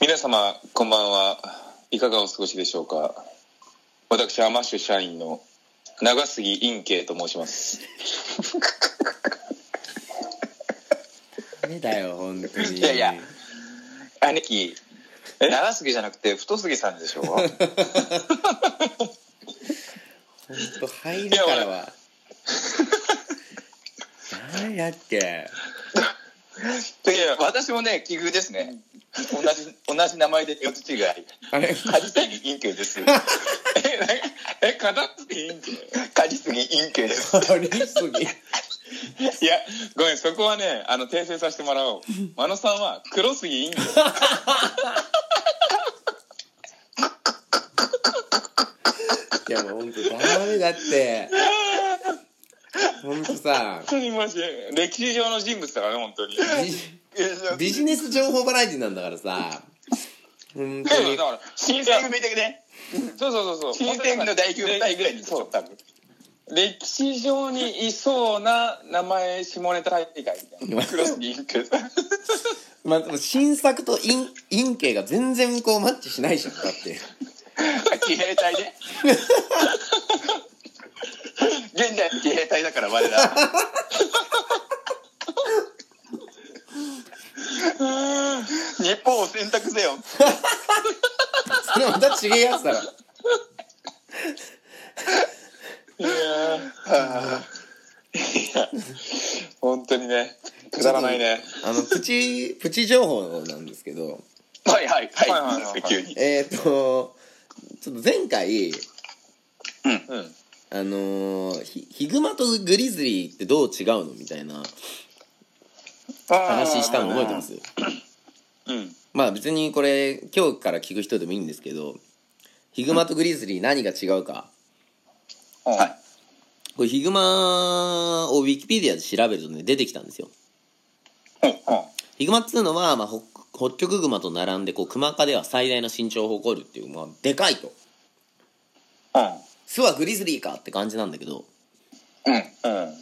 皆様こんばんは。いかがお過ごしでしょうか。私アマッシュ社員の長杉陰慶と申します。ダメだよ本当に。いやいや。兄貴長杉じゃなくて太杉さんでしょ本当入るからは。誰だっけいや私もね奇遇ですね同じ同じ名前で四つ違い。あれ？梶杉陰慶です ええ片付け陰慶梶杉陰慶です。ありすぎ。いやごめんそこはねあの訂正させてもらおう。真野さんは黒杉陰慶いやもう本当ダメだって。本当さ。本当にマジで。歴史上の人物だからね本当にビビジネス情報バラエティなんだからさ。本当に。だから新選組的ね。そうそうそうそう。新選組の第9代ぐらいにそう多分歴史上にいそうな名前下ネタ大会みたいな黒杉陰慶さんまあでも新作と陰陰形が全然こうマッチしないじゃんだって。騎兵隊ね。現代の騎兵隊だから我ら日本を選択せよ。それまた違えやつだろ。いやー。いや本当にねくだらないね。あのプチプチ情報なんですけど。はいはいはい。はいはいはい急に。えっ、ー、とちょっと前回うん。あのーヒヒグマとグリズリーってどう違うのみたいな話したの覚えてます？うあ別にこれ今日から聞く人でもいいんですけどヒグマとグリズリー何が違うか。はい。これヒグマをウィキペディアで調べるとね出てきたんですよ。ヒグマっつうのは、まあ、ホッホッキョクグマと並んでこうクマ科では最大の身長を誇るっていうまあでかいと。巣はグリズリーかって感じなんだけどうんうん。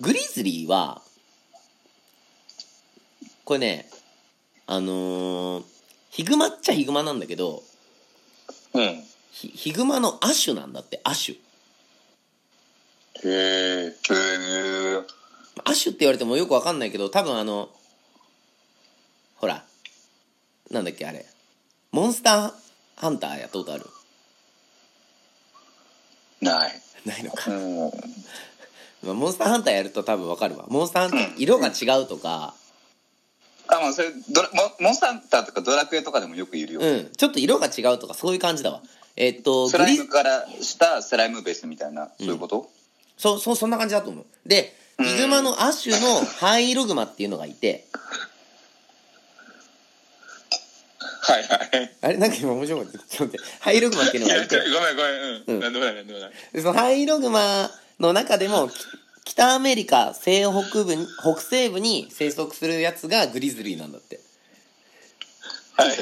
グリズリーはこれねあのーヒグマっちゃヒグマなんだけどうん。ヒヒグマの亜種なんだって亜種。へえへえ亜種って言われてもよくわかんないけど多分あのほらなんだっけあれ。モンスターハンターやったことある？ない。ないのか。う、ん。まあ、モンスターハンターやると多分わかるわ。モンスターハンター色が違うとかあまあそれドラモモンスターハンターとかドラクエとかでもよくいるよ、うん。ちょっと色が違うとかそういう感じだわ。えっとスライムからしたスライムベースみたいな、そういうこと？そうそうそんな感じだと思う。でヒグマの亜種のハイイログマっていうのがいて。はいはい。あれなんか今面白かった。ちょっと待って。ハイイログマっていうのがいてごめんごめん。うん、うん。なんでもないなんでもない。でそのハイイログマの中でもき北アメリカ西北部に北西部に生息するやつがグリズリーなんだって。はいはい。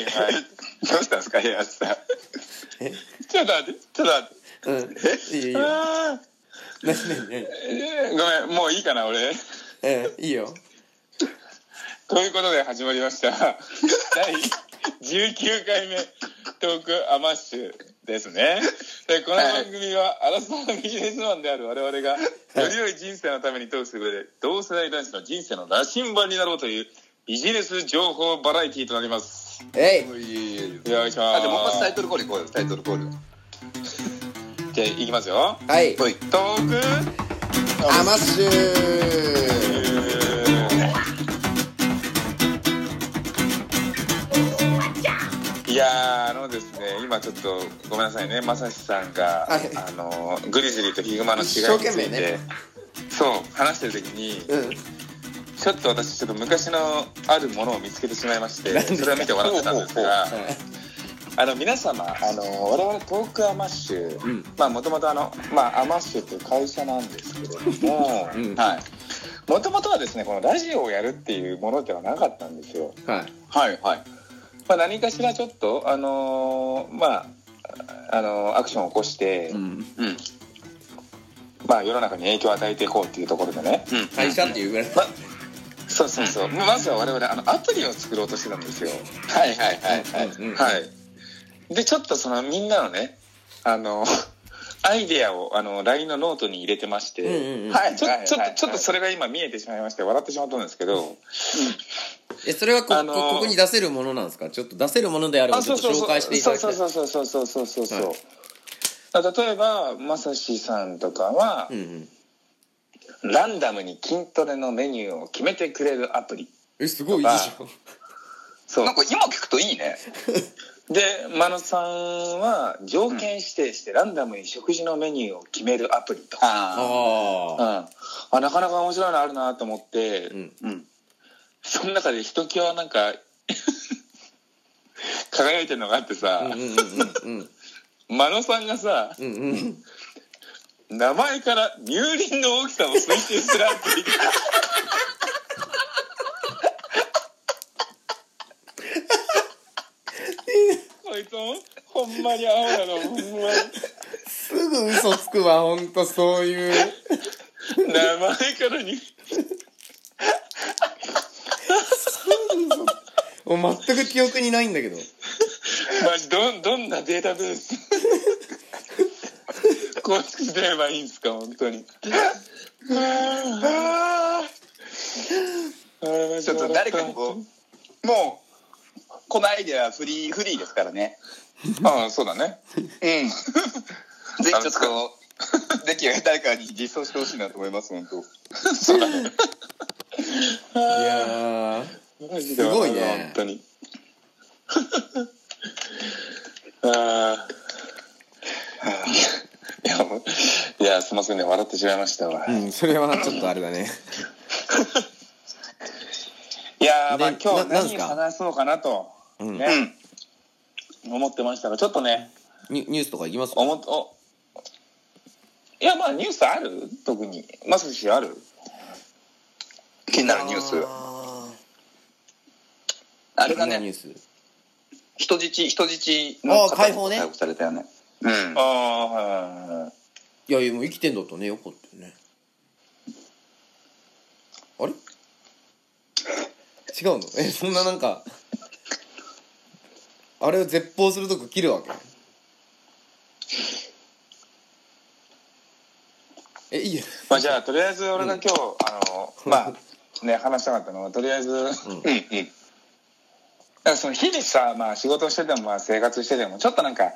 どうしたんですか平橋さん？え？ちょっと待ってちょっと待って。うん。いいよ。いいよあなになになにーえ？ーごめんもういいかな俺。えいいよ。ということで始まりました。第19回目トークアマッシュですね。でこの番組はアラサービジネスマンである我々がより良い人生のためにトークする上で同世代男子の人生の羅針盤になろうというビジネス情報バラエティーとなります。えい。よいしょあでもタイトルコール行こうよ。タイトルコールじゃあいきますよ。はい。トークアマッシュやーあのですね今ちょっとごめんなさいね。まさしさんが、はい。あのグリズリーとヒグマの違いについて、命ね。そう話してる時に、うん。ちょっと私ちょっと昔のあるものを見つけてしまいましてそれを見て笑ってたんですがはいあの皆様あの我々トークアマッシュ、うん。まあもともとあの、まあ、アマッシュっていう会社なんですけれども、うん。はい。もともとはですねこのラジオをやるっていうものではなかったんですよ、はい。はいはいまあ、何かしらちょっとあのーまああのーアクションを起こして、うん。うんまあ世の中に影響を与えていこうっていうところでね。うん。会社っていうぐらいまそそうそうそう。まずは我々あのアプリを作ろうとしてたんですよ。はいはいはいはい。うんはい。でちょっとそのみんなのねあのアイデアをあの LINE のノートに入れてまして、はい、ちょっと、ちょっとそれが今見えてしまいまして笑ってしまったんですけど、うん、えそれはこ,、あのー、ここに出せるものなんですか？ちょっと出せるものであればちょっと紹介していただきたい。そうそうそうそうそうそうそう、はい、例えばまさしさんとかは、うんうん、ランダムに筋トレのメニューを決めてくれるアプリえすごいいいじゃんそうなんか今聞くといいねで真野さんは条件指定してランダムに食事のメニューを決めるアプリと。か、あうん、ああなかなか面白いのあるなと思って、あうん。あ。うん。その中でひときわなんか 輝いてるのがあってさ、真野さんがさうんうん。名前から乳輪の大きさを推定するアプリこいつもほんまにアホなの？ほんまに。すぐ嘘つくわほんとそういう。名前からに。もう全く記憶にないんだけど。マジどどんなデータベース？構築すればいいんですか本当に。ちょっと誰かにこう、もう、このアイデアはフリー、フリーですからね。ああそうだね。うん。ぜひちょっと、ぜひ誰かに実装してほしいなと思います、本当。そうだねいやーすすごいね。本当に。ああいやいやすいませんね笑ってしまいましたわ、いうんそれはちょっとあれだね。やーまあで今日何話そうかなと、うん。ね、思ってましたがちょっとねニュニュースとかいきます思っおいやまあニュースある？特に。まさしある？気になるニュース。ああれだね、ニュース。人質、人質あの解放ね。逮捕されたよね。うん。あ。あはいはいはい。いやいやもう生きてんだったねよかったよね。あれ？違うの？えそんななんかあれを絶望するとこ切るわけ。えいいよ。まあじゃあとりあえず俺が今日、あのまあね話したかったのはとりあえず、うん。うん。だからその日々さ、まあ、仕事してても、まあ、生活しててもちょっとなんか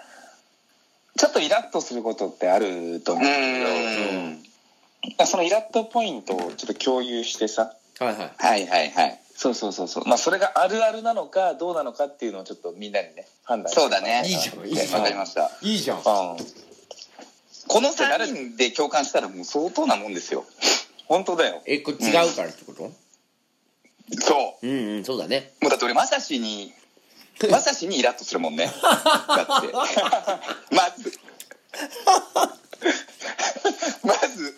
ちょっとイラッとすることってあると思うんだけど、うん。そのイラッとポイントをちょっと共有してさ。はいはい。はいはいはい。そうそうそうそう。まあそれがあるあるなのかどうなのかっていうのをちょっとみんなにね判断してそうだね。いいじゃん。いいじゃん。わかりました。いいじゃん。うんこの3人で共感したらもう相当なもんですよ。本当だよ。えこれ違うからってこと？そう。うんうんそうだね。もうだって俺まさしに まさしにイラッとするもんね。だって。まず。まず。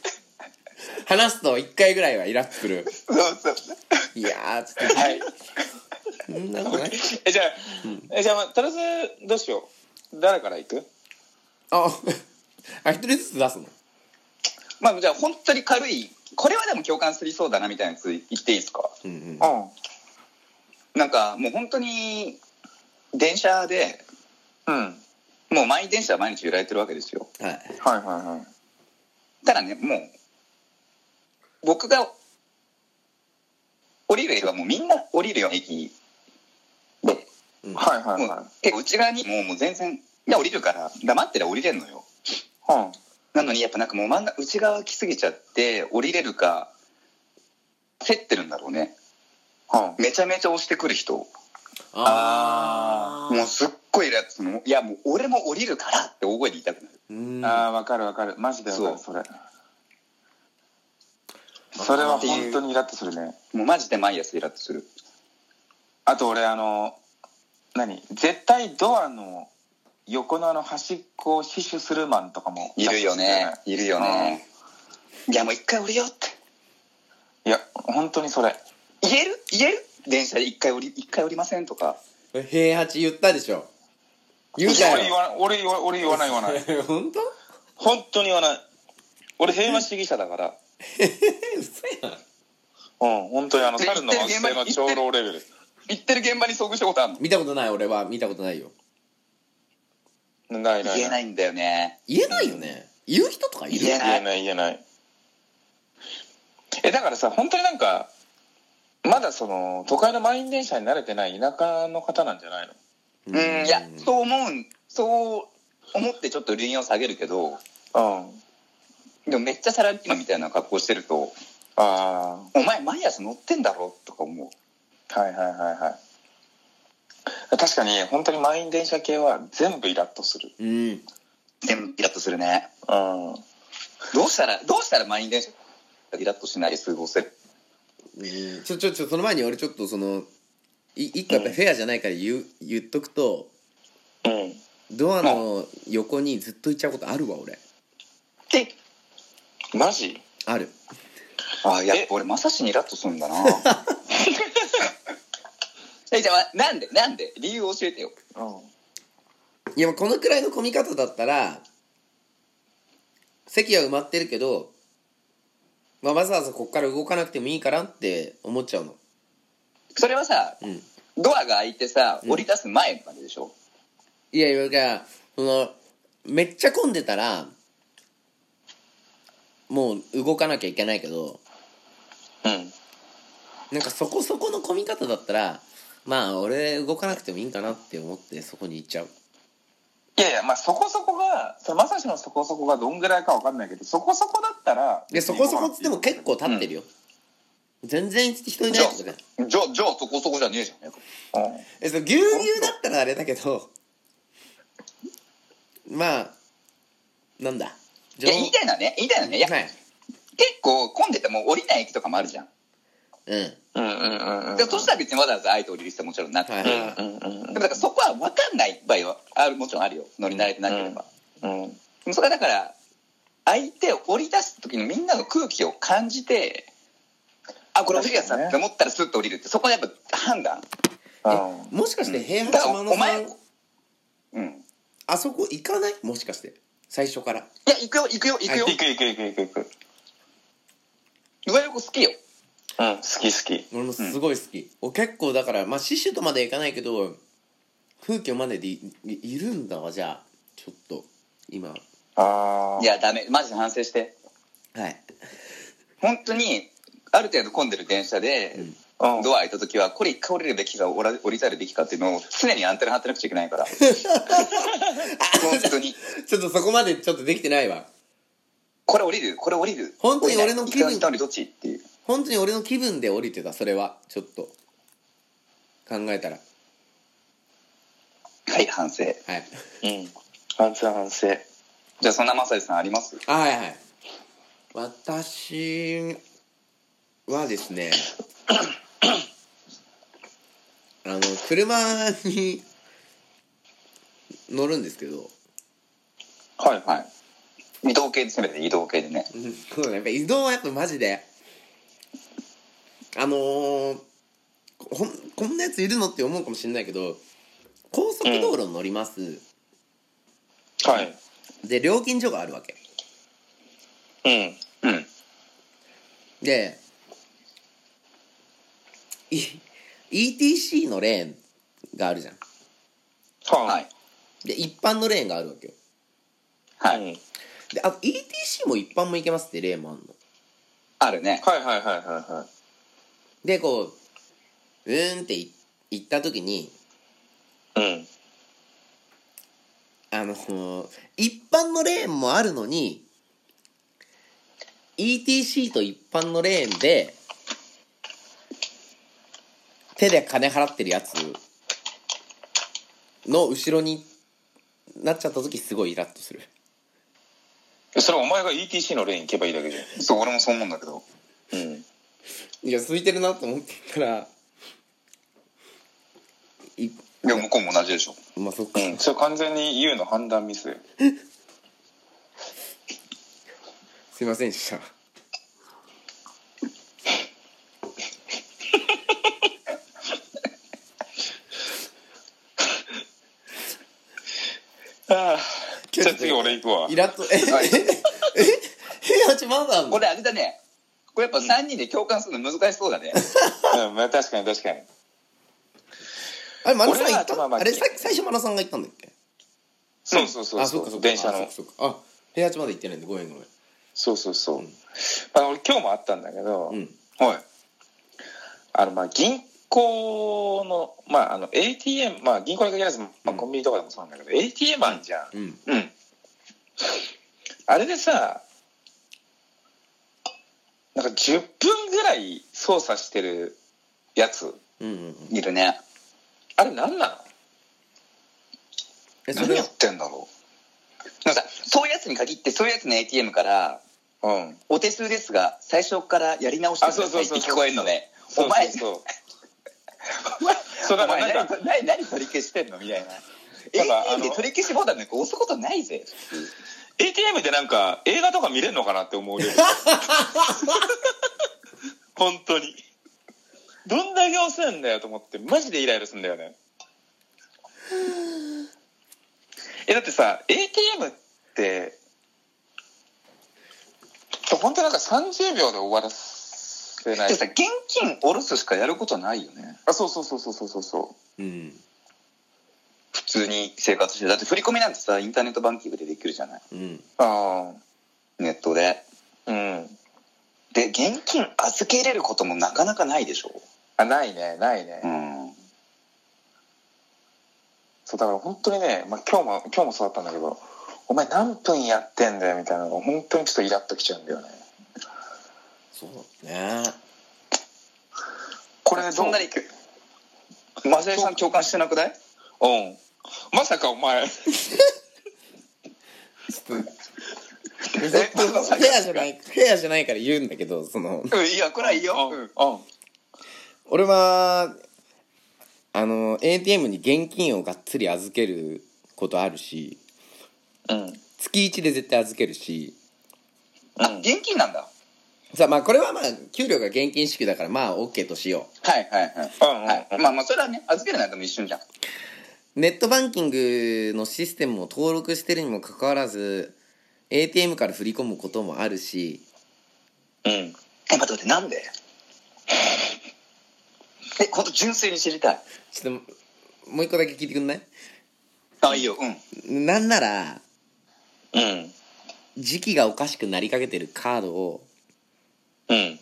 話すと1回ぐらいはイラッとする。そうそういやーつってはい。そんなことない。えじゃあ、えじゃあ、まあ、とりあえずどうしよう。誰から行く？あ あ一人ずつ出すの？まあじゃあ本当に軽い。これはでも共感すりそうだなみたいなやつ言っていいですか？うんうん。うん。なんかもう本当に電車でうん。もう満員電車は毎日揺られてるわけですよ。はい。はいはいはい。ただねもう僕が降りる駅はもうみんな降りるような駅でうん。はいはいもうはい結構内側にもうもう全然いや降りるから黙ってりゃ降りれんのよ。うんなのにやっぱなんかもう真ん中内側来すぎちゃって降りれるか競ってるんだろうね。うんめちゃめちゃ押してくる人。あもうすっごいイラッといやもう俺も降りるからって大声で言いたくなる。うん。ああわかるわかる。マジでわかるそそれそれは本当にイラッとするね。もうマジで毎朝イラッとする。あと俺あの何？絶対ドアの横のあの端っこを死守するマンとかもいるよね。いるよね。いやもう一回降りようって。いや本当にそれ。言える？言える？電車で一回降り一回降りませんとか。平八言ったでしょ。言ういや俺言わない俺言わ俺言わない言わない。本当？本当に言わない。俺平和主義者だから嘘やん。うん本当にあので猿の惑星の長老レベル。行ってる現場に遭遇したことあるの？見たことない俺は見たことないよ。ないない言えないんだよね。言えないよね。言う人とかいる？言えない。言えない言えない。えだからさ本当になんかまだその都会の満員電車に慣れてない田舎の方なんじゃないの？うんいやそう思うんそう思ってちょっと輪を下げるけど。うんでもめっちゃサラリーマンみたいな格好してるとあ「お前毎朝乗ってんだろ?」とか思う。あはいはいはいはい。確かに本当に満員電車系は全部イラッとする。うん。全部イラッとするね。うん。どうしたらどうしたら満員電車イラッとしないで過ごせる？うんちょちょちょその前に俺ちょっとそのい一個やっぱフェアじゃないから言う言っとくとうんドアの横にずっといっちゃうことあるわ俺。でマジ？ある。あやっぱ俺まさしにイラッとするんだな。えじゃあなんで？なんで？理由教えてよ。うん。いやこのくらいの混み方だったら席は埋まってるけど、まあ、わざわざこっから動かなくてもいいかなって思っちゃうの。それはさうん。ドアが開いてさうん。降り出す前まででしょ、いやいやいやそのめっちゃ混んでたらもう動かなきゃいけないけどうん。なんかそこそこの混み方だったらまあ俺動かなくてもいいんかなって思ってそこに行っちゃう。いやいやまあそこそこがそのまさしのそこそこがどんぐらいかわかんないけどそこそこだったらでそこそこっつっても結構立ってるよ、全然人いないじゃあじゃあそこそこじゃねえじゃん。ねうん。えそうぎゅうぎゅうだったらあれだけどまあなんだ？いや言いたいのはね。言いたいのはね。いや、はい結構混んでても降りない駅とかもあるじゃん、うん。うんうんうんうん。でそしたら別にわざわざあえて降りる必要はもちろんなくて、はい。うんうんうんでもだからそこは分かんない場合はあるもちろんあるよ。乗り慣れてなければ、うん。でもそれはだから相手を降り出す時にみんなの空気を感じてあこれ降りるやつだって思ったらスッと降りるってそこでやっぱ判断。うん。もしかして平だから八真野さお前んうん。あそこ行かない？もしかして最初から。いや行くよ行くよ行くよ、行く行く行く行く行く。上横好きよ。うん好き好き。俺もすごい好き、お結構だからまあ死守とまではいかないけど風景まででいいいるんだわじゃあ。ちょっと今。ああいやダメ。マジで反省して。はい。本当にある程度混んでる電車で、うんドア開いた時はこれ一回降りるべきか降ら降りざるべきかっていうのを常にアンテナ張ってなくちゃいけないから。本当に。ちょっとそこまでちょっとできてないわ。これ降りるこれ降りる。本当に俺の気分。どっち？っていう。本当に俺の気分で降りてたそれは。ちょっと。考えたら。はい反省。はい。うん。反省反省。じゃあそんなマサイさんあります？あはいはい。私はですねあの車に乗るんですけど。はいはい。移動系で攻めて移動系でね。うんそうね。やっぱ移動はやっぱマジで。あのー、こんこんなやついるのって思うかもしれないけど高速道路に乗ります、はい。で料金所があるわけ。うんうん。でい ETC のレーンがあるじゃん。ははい。で一般のレーンがあるわけよ。はい、うん。であと ETC も一般も行けますってレーンもあるの。あるね。はいはいはいはいはい。でこううーんってい行った時にうん。あの一般のレーンもあるのに ETC と一般のレーンで手で金払ってるやつの後ろになっちゃった時すごいイラッとする。それお前が ETC のレーン行けばいいだけじゃそう俺もそう思うんだけど。んうん。いや空いてるなと思ってからいいや向こうも同じでしょ。まあそっか、うん。それ完全に YOU の判断ミスよ。すいませんでしたじゃあ次俺行くわイラッとえはいええ平八まだあんの？これあれだねこれやっぱ3人で共感するの難しそうだね。うん、まあ確かに確かに。あれマナさん行った？あれさ最初マナさんが行ったんだっけ？そうそうそうあそ。そうっかそっか電車のあ。平八まで行ってないんでごめんごめんそうそうそう。あ俺今日もあったんだけど、うんはい。あのまあ銀行の、まああの ATM、まあ銀行に限らず、まあ、うんコンビニとかでもそうなんだけど、ATM あんじゃん。うんうん。あれでさ、なんか10分ぐらい操作してるやつ。うんうんうんいるね。あれ何なの？えそれ何やってんだろう？なんかさ、そういうやつに限って、そういうやつの ATM から、うん。お手数ですが、最初からやり直してくださいって聞こえるのね。お前、そうそう。お前、そうだお前からなんか何何何取り消してんの？みたいな。ATM ので取り消しボタンなんか押すことないぜ。ATM でなんか映画とか見れるのかなって思うよ 本当に。どんだけ押せんだよと思ってマジでイライラするんだよね。えだってさ ATM って本当なんか30秒で終わらせない。でさ、現金下ろすしかやることないよね。あそうそうそうそうそうそう。そうん普通に生活して。だって振り込みなんてさ、インターネットバンキングでできるじゃない。うんうあネットで。あうんで、現金預けれることもなかなかないでしょ。あないねないね、うん。そうだから本当にね、まあ、今日も今日もそうだったんだけどお前何分やってんだよみたいなのが本当にちょっとイラッときちゃうんだよねそうだねこれどう？そんなに、マセイさん共感してなくない？うんまさかお前。フェアじゃないフェアじゃないから言うんだけどその。うん、いや、これはいいよ。うんうん。俺はあの ATM に現金をがっつり預けることあるしうん。月1で絶対預けるし。あ、現金なんだ。さあまあこれはまあ給料が現金支給だからまあ OK としよはいはいはい。うんうんはい、まあまあ、それはね、預けるなんても一瞬じゃん。うネットバンキングのシステムを登録してるにもかかわらず ATM から振り込むこともあるし。うん。え、待って待って、なんで？え、ほんと純粋に知りたい。ちょっともう一個だけ聞いてくんない？あ、いいよ。うん。なんならうん。時期がおかしくなりかけてるカードをうん。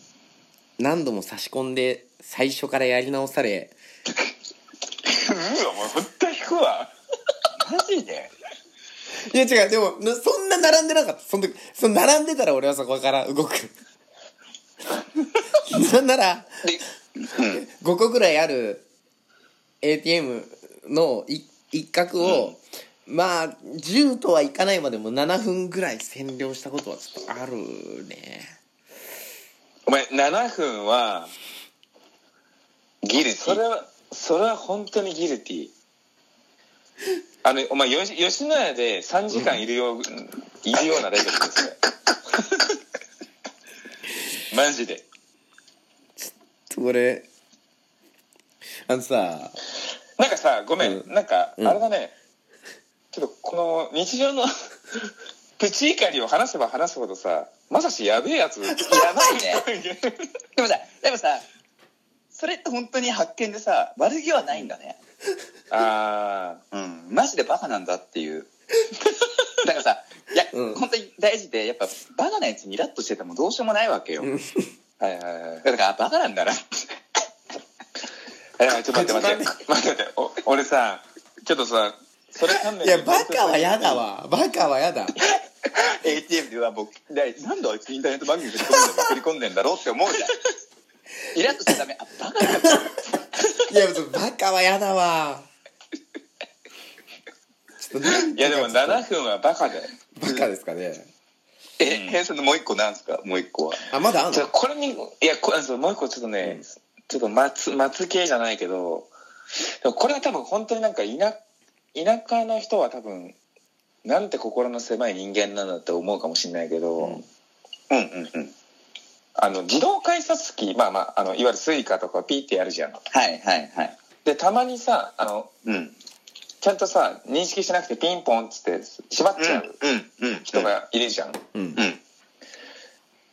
何度も差し込んで最初からやり直され。うわもう本当に引くわ。マジで。いや違うでもなそんな並んでなかった。その時その並んでたら俺はそこから動く。なんならで、うん。5個ぐらいある ATM のい一角を、まあ10とはいかないまでも7分ぐらい占領したことはちょっとあるね。お前7分はギルティ。それはそれは本当にギルティあのお前よし吉野家で3時間いるよう、いるようなレベルですね。マジで。これあのさなんかさごめん、うん。なんかうん。あれだね、ちょっとこの日常の プチ怒りを話せば話すほどさまさしやべえやつややばいね。でもさ、でもさ、それって本当に発見でさ、悪気はないんだね。あうん。マジでバカなんだっていう。だからさ、いや、うん本当に大事で、やっぱバカなやつにイラッとしててもどうしようもないわけよ。はいはいはいだから、あバカなんだな。えちょっと待って待って待って待ってお俺さちょっとさそれ関連いやバカはやだわバカはやだ ATM では僕、だなんであいつインターネット番組振り込んでんだ振り込んでんだろうって思うじゃん。イラッとしちゃダメ。あ、バカだ。いやバカはやだわ いやでも7分はバカだよバカですかね。え、平成のもう一個なんすか？もう一個は。あまだあんの？これにいやこあそうもう一個ちょっとね、ちょっと松松系じゃないけどでもこれは多分本当になんか田田舎の人は多分なんて心の狭い人間なんだって思うかもしれないけど、うん。うんうんうん。あの自動改札機まあまああのいわゆるスイカとかピーってやるじゃん。はいはいはい。でたまにさあのうん。ちゃんとさ認識しなくてピンポンっつって閉まっちゃう。人がいるじゃん、うん。うん。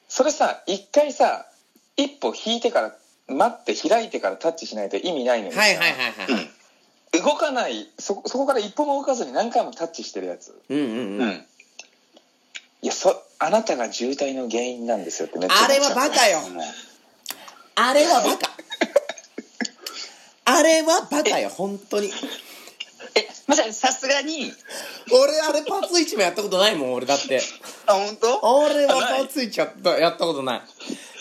それさ一回さ一歩引いてから待って開いてからタッチしないと意味ないのにさ。はいはいはいはい動かないそそこから一歩も動かずに何回もタッチしてるやつ。うんうんううん。んいやそあなたが渋滞の原因なんですよってめっちゃあれはバカよ。あれはバカ。あれはバカよ本当に。えまさにさすがに。俺あれパツイチもやったことないもん俺だって。あ本当？俺はパツイチやったやったことない。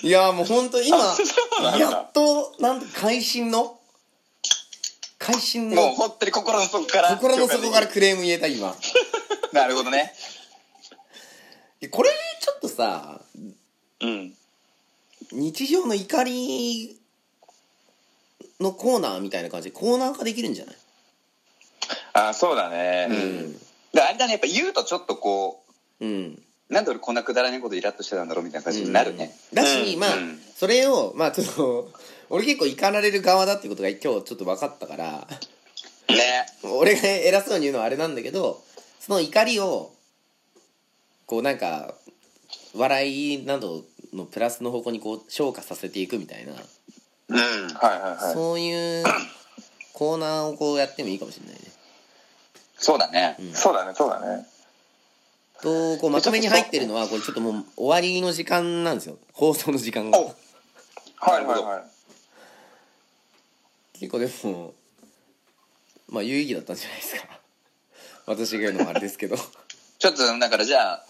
いやもう本当今やっとなんて会心の？会心もうの本当に心の底から。心の底からクレーム言えた今。なるほどね。これちょっとさうん。日常の怒りのコーナーみたいな感じでコーナー化できるんじゃない？あそうだね、うん。だあれだねやっぱ言うとちょっとこうん。うなんで俺こんなくだらねえことイラッとしてたんだろうみたいな感じになるね、だし、うんまあ、うん。それをまあちょっと俺結構怒られる側だってことが今日ちょっと分かったからね。俺が偉そうに言うのはあれなんだけどその怒りをこうなんか笑いなどのプラスの方向にこう昇華させていくみたいな、うん。はいはいはい。そういうコーナーをこうやってもいいかもしれないねそうだね、うん。そうだねそうだね。とこうまとめに入ってるのはこれちょっともう終わりの時間なんですよ。放送の時間が。おはいはいはい。結構でもまあ有意義だったんじゃないですか。私が言うのもあれですけど。ちょっとだからじゃあ